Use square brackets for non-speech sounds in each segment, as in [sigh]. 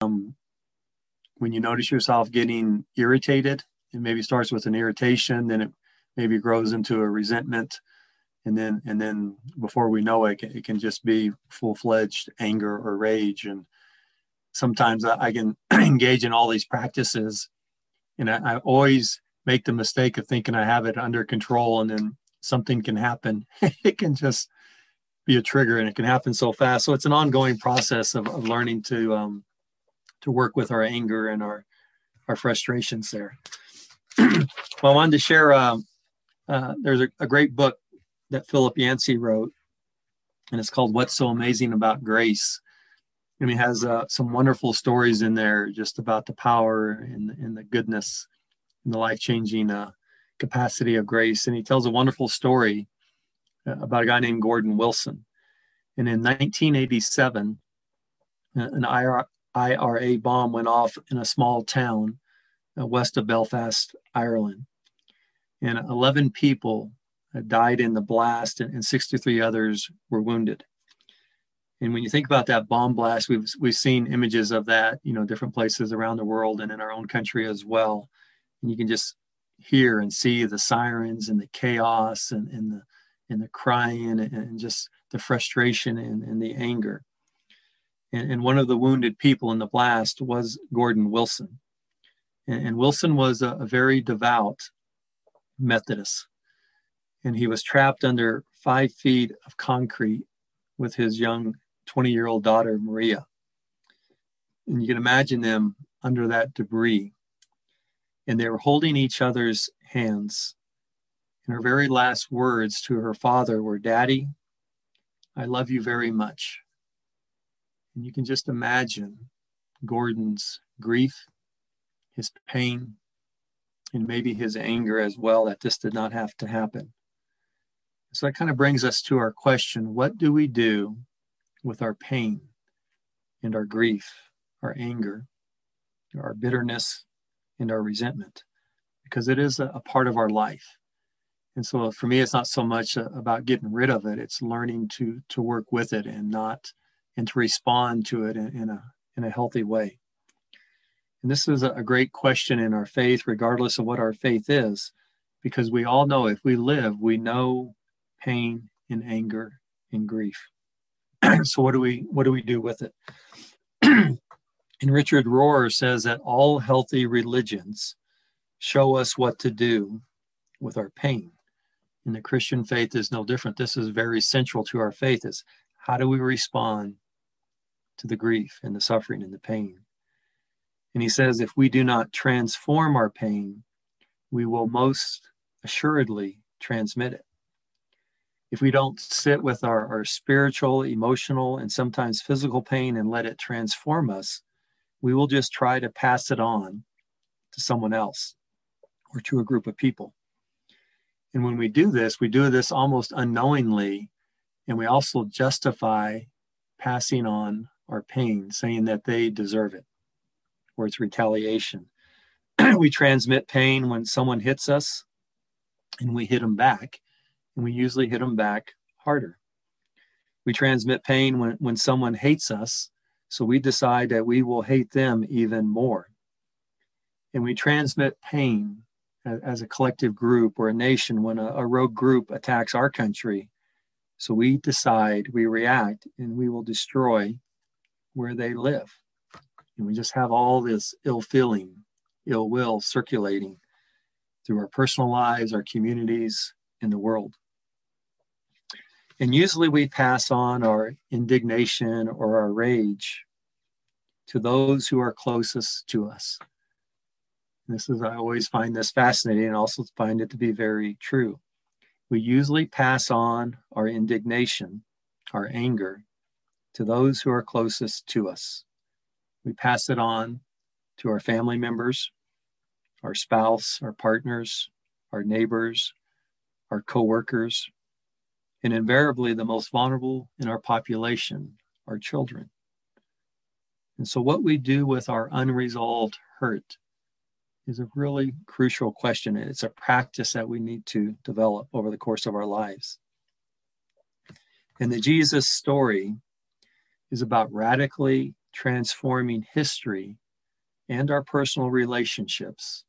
um, when you notice yourself getting irritated, it maybe starts with an irritation, then it maybe grows into a resentment, and then and then before we know it, it can just be full-fledged anger or rage. And sometimes I, I can [clears throat] engage in all these practices, and I, I always make the mistake of thinking I have it under control, and then something can happen. [laughs] it can just be a trigger, and it can happen so fast. So it's an ongoing process of, of learning to um, to work with our anger and our our frustrations there. [clears throat] well, I wanted to share. Uh, uh, there's a, a, great book that Philip Yancey wrote, and it's called "What's So Amazing About Grace." And he has uh, some wonderful stories in there, just about the power and, and the goodness and the life-changing uh, capacity of grace. And he tells a wonderful story uh, about a guy named Gordon Wilson. And in 1987, an IRA bomb went off in a small town uh, west of Belfast, Ireland. And 11 people died in the blast, and, and 63 others were wounded. And when you think about that bomb blast, we've we've seen images of that, you know, different places around the world and in our own country as well. And you can just hear and see the sirens and the chaos and, and the and the crying and, and just the frustration and, and the anger. And, and, one of the wounded people in the blast was Gordon Wilson. And, and Wilson was a, a very devout Methodist. And he was trapped under five feet of concrete with his young 20 year old daughter, Maria. And you can imagine them under that debris. And they were holding each other's hands. And her very last words to her father were, Daddy, I love you very much. And you can just imagine Gordon's grief, his pain, and maybe his anger as well that this did not have to happen. So that kind of brings us to our question what do we do with our pain and our grief, our anger, our bitterness, and our resentment? Because it is a, part of our life. And so for me, it's not so much about getting rid of it; it's learning to to work with it and not and to respond to it in, in a in a healthy way. And this is a great question in our faith, regardless of what our faith is, because we all know if we live, we know pain and anger and grief. [clears throat] so what do we what do we do with it? [clears throat] and Richard Rohr says that all healthy religions show us what to do with our pain. And the Christian faith is no different. This is very central to our faith is how do we respond to the grief and the suffering and the pain? And he says if we do not transform our pain, we will most assuredly transmit it. If we don't sit with our, our spiritual, emotional, and sometimes physical pain and let it transform us, we will just try to pass it on to someone else or to a group of people. And when we do this, we do this almost unknowingly, and we also justify passing on our pain, saying that they deserve it, or it's retaliation. [clears throat] we transmit pain when someone hits us, and we hit them back, and we usually hit them back harder. We transmit pain when, when someone hates us, so we decide that we will hate them even more. And we transmit pain as a collective group or a nation when a, a rogue group attacks our country. So we decide, we react, and we will destroy where they live. And we just have all this ill feeling, ill will circulating through our personal lives, our communities, and the world. And usually we pass on our indignation or our rage to those who are closest to us. This is, I always find this fascinating and also find it to be very true. We usually pass on our indignation, our anger, to those who are closest to us. We pass it on to our family members, our spouse, our partners, our neighbors, our coworkers, and invariably the most vulnerable in our population, our children. And so, what we do with our unresolved hurt is a really crucial question. It's a practice that we need to develop over the course of our lives. In the Jesus story is about radically transforming history and our personal relationships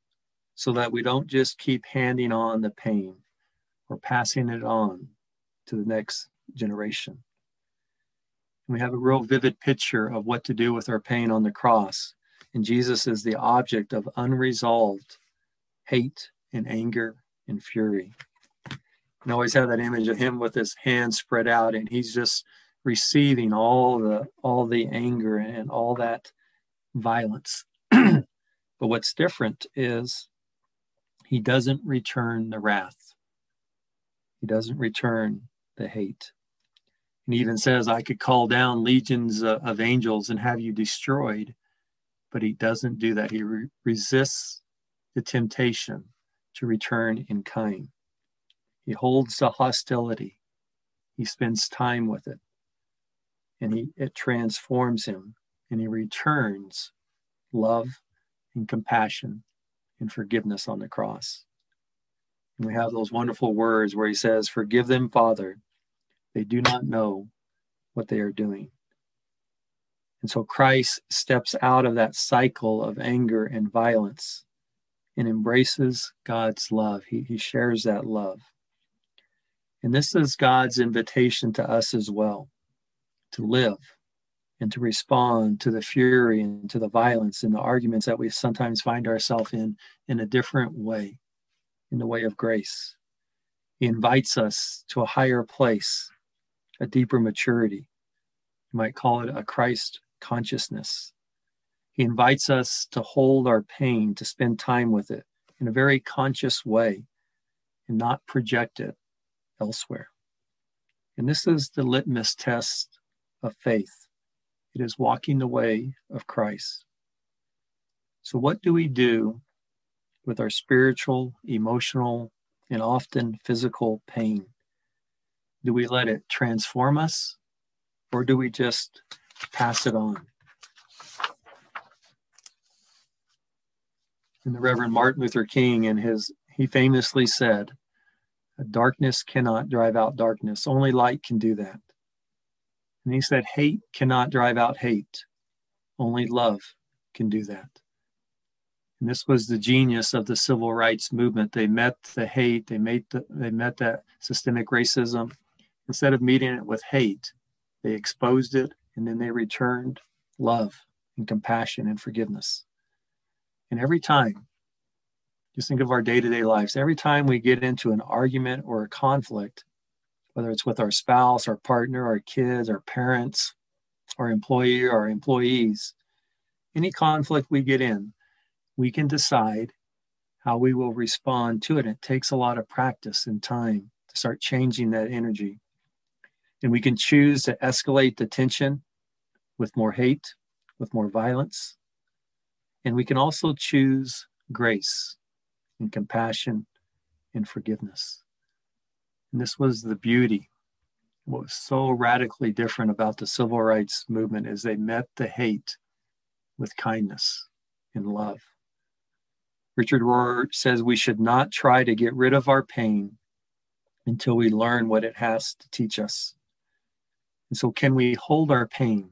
so that we don't just keep handing on the pain or passing it on to the next generation. We have a real vivid picture of what to do with our pain on the cross. And Jesus is the object of unresolved hate and anger and fury. And I always have that image of him with his hands spread out and he's just receiving all the all the anger and all that violence. [clears throat] but what's different is he doesn't return the wrath. He doesn't return the hate. And he even says, I could call down legions of angels and have you destroyed. But he doesn't do that. He re- resists the temptation to return in kind. He holds the hostility. He spends time with it. And he, it transforms him. And he returns love and compassion and forgiveness on the cross. And we have those wonderful words where he says, Forgive them, Father. They do not know what they are doing. And so Christ steps out of that cycle of anger and violence and embraces God's love. He, he shares that love. And this is God's invitation to us as well to live and to respond to the fury and to the violence and the arguments that we sometimes find ourselves in in a different way, in the way of grace. He invites us to a higher place, a deeper maturity. You might call it a Christ consciousness. He invites us to hold our pain, to spend time with it in a very conscious way and not project it elsewhere. And this is the litmus test of faith it is walking the way of Christ. So, what do we do with our spiritual, emotional, and often physical pain? Do we let it transform us or do we just pass it on? And the Reverend Martin Luther King, in his, he famously said, Darkness cannot drive out darkness, only light can do that. And he said, Hate cannot drive out hate. Only love can do that. And this was the genius of the civil rights movement. They met the hate, they, made the, they met that systemic racism. Instead of meeting it with hate, they exposed it and then they returned love and compassion and forgiveness. And every time, just think of our day to day lives, every time we get into an argument or a conflict, whether it's with our spouse, our partner, our kids, our parents, our employee, our employees, any conflict we get in, we can decide how we will respond to it. It takes a lot of practice and time to start changing that energy. And we can choose to escalate the tension with more hate, with more violence. And we can also choose grace and compassion and forgiveness. And this was the beauty. What was so radically different about the civil rights movement is they met the hate with kindness and love. Richard Rohr says we should not try to get rid of our pain until we learn what it has to teach us. And so, can we hold our pain?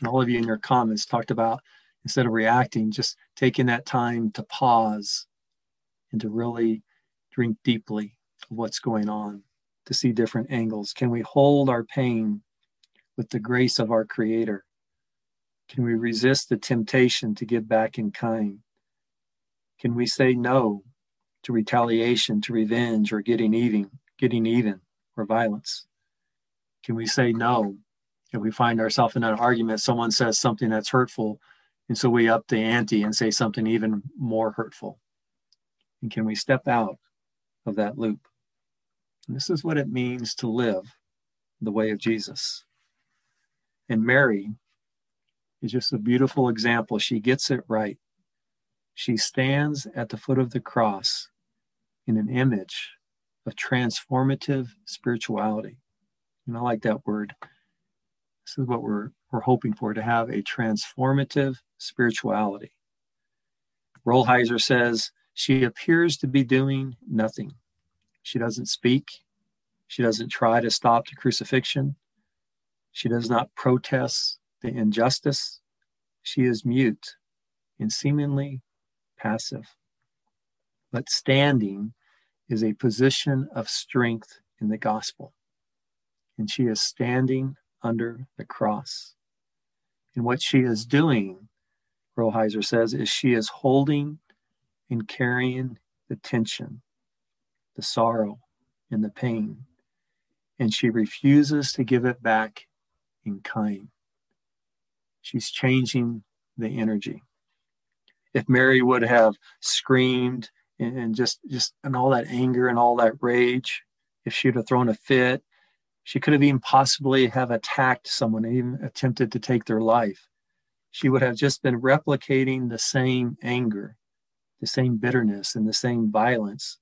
And all of you in your comments talked about instead of reacting, just taking that time to pause and to really drink deeply what's going on, to see different angles. Can we hold our pain with the grace of our Creator? Can we resist the temptation to give back in kind? Can we say no to retaliation, to revenge, or getting even, getting even, or violence? Can we say no if we find ourselves in an argument? Someone says something that's hurtful, and so we up the ante and say something even more hurtful. And can we step out of that loop? And this is what it means to live the way of Jesus. And Mary is just a beautiful example. She gets it right. She stands at the foot of the cross in an image of transformative spirituality. And I like that word. This is what we're, we're hoping for to have a transformative spirituality. Rolheiser says she appears to be doing nothing. She doesn't speak. She doesn't try to stop the crucifixion. She does not protest the injustice. she is mute and seemingly passive. But standing is a position of strength in the gospel. And she is standing under the cross. And what she is doing, Rolheiser says, is she is holding and carrying the tension, the sorrow, and the pain. And she refuses to give it back in kind. She's changing the energy. If Mary would have screamed and just just and all that anger and all that rage, if she'd have thrown a fit, she could have even possibly have attacked someone, even attempted to take their life. She would have just been replicating the same anger, the same bitterness, and the same violence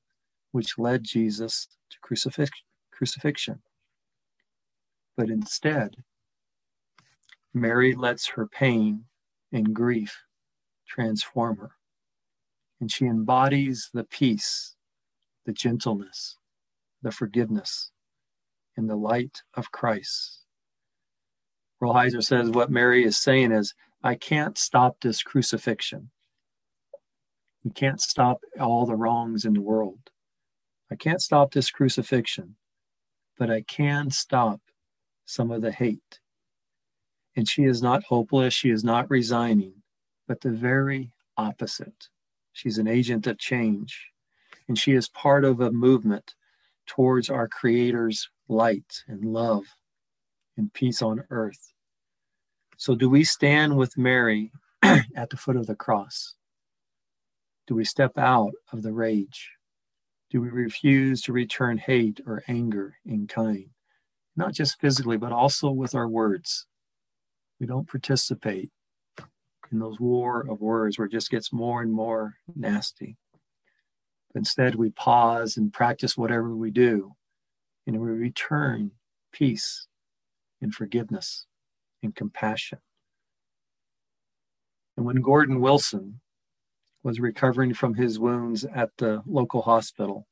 which led Jesus to crucifix- crucifixion. But instead, Mary lets her pain and grief transform her. And she embodies the peace, the gentleness, the forgiveness, and the light of Christ. Rolheiser says what Mary is saying is, I can't stop this crucifixion. We can't stop all the wrongs in the world. I can't stop this crucifixion, but I can stop some of the hate. And she is not hopeless. She is not resigning, but the very opposite. She's an agent of change, and she is part of a movement towards our Creator's light and love and peace on earth. So, do we stand with Mary [clears throat] at the foot of the cross? Do we step out of the rage? Do we refuse to return hate or anger in kind? Not just physically, but also with our words. We don't participate in those war of words where it just gets more and more nasty. Instead, we pause and practice whatever we do, and we return peace and forgiveness and compassion. And when Gordon Wilson was recovering from his wounds at the local hospital,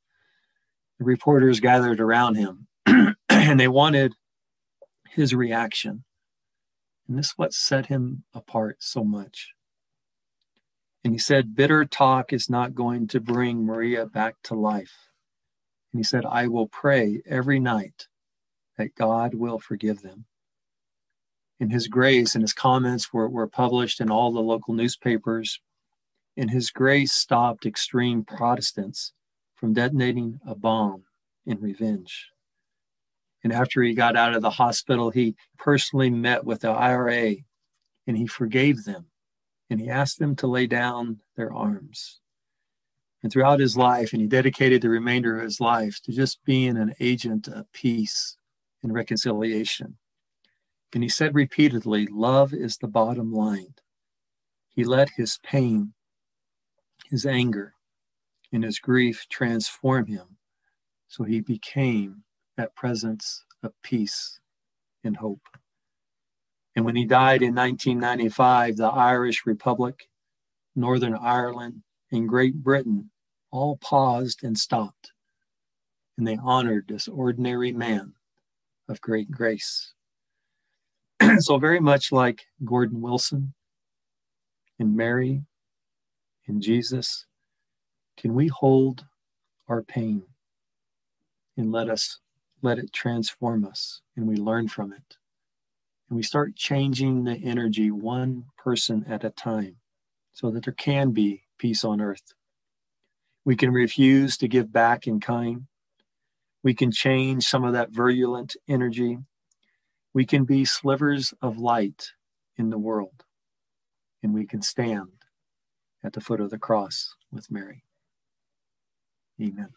the reporters gathered around him [clears throat] and they wanted his reaction. And this is what set him apart so much. And he said, Bitter talk is not going to bring Maria back to life. And he said, I will pray every night that God will forgive them. And his grace and his comments were, were published in all the local newspapers. And his grace stopped extreme Protestants from detonating a bomb in revenge. And after he got out of the hospital, he personally met with the IRA and he forgave them and he asked them to lay down their arms. And throughout his life, and he dedicated the remainder of his life to just being an agent of peace and reconciliation. And he said repeatedly, Love is the bottom line. He let his pain, his anger, and his grief transform him so he became that presence of peace and hope. And when he died in 1995, the Irish Republic, Northern Ireland, and Great Britain all paused and stopped. And they honored this ordinary man of great grace. [clears throat] so, very much like Gordon Wilson and Mary and Jesus, can we hold our pain and let us let it transform us and we learn from it. And we start changing the energy one person at a time so that there can be peace on earth. We can refuse to give back in kind. We can change some of that virulent energy. We can be slivers of light in the world. And we can stand at the foot of the cross with Mary. Amen.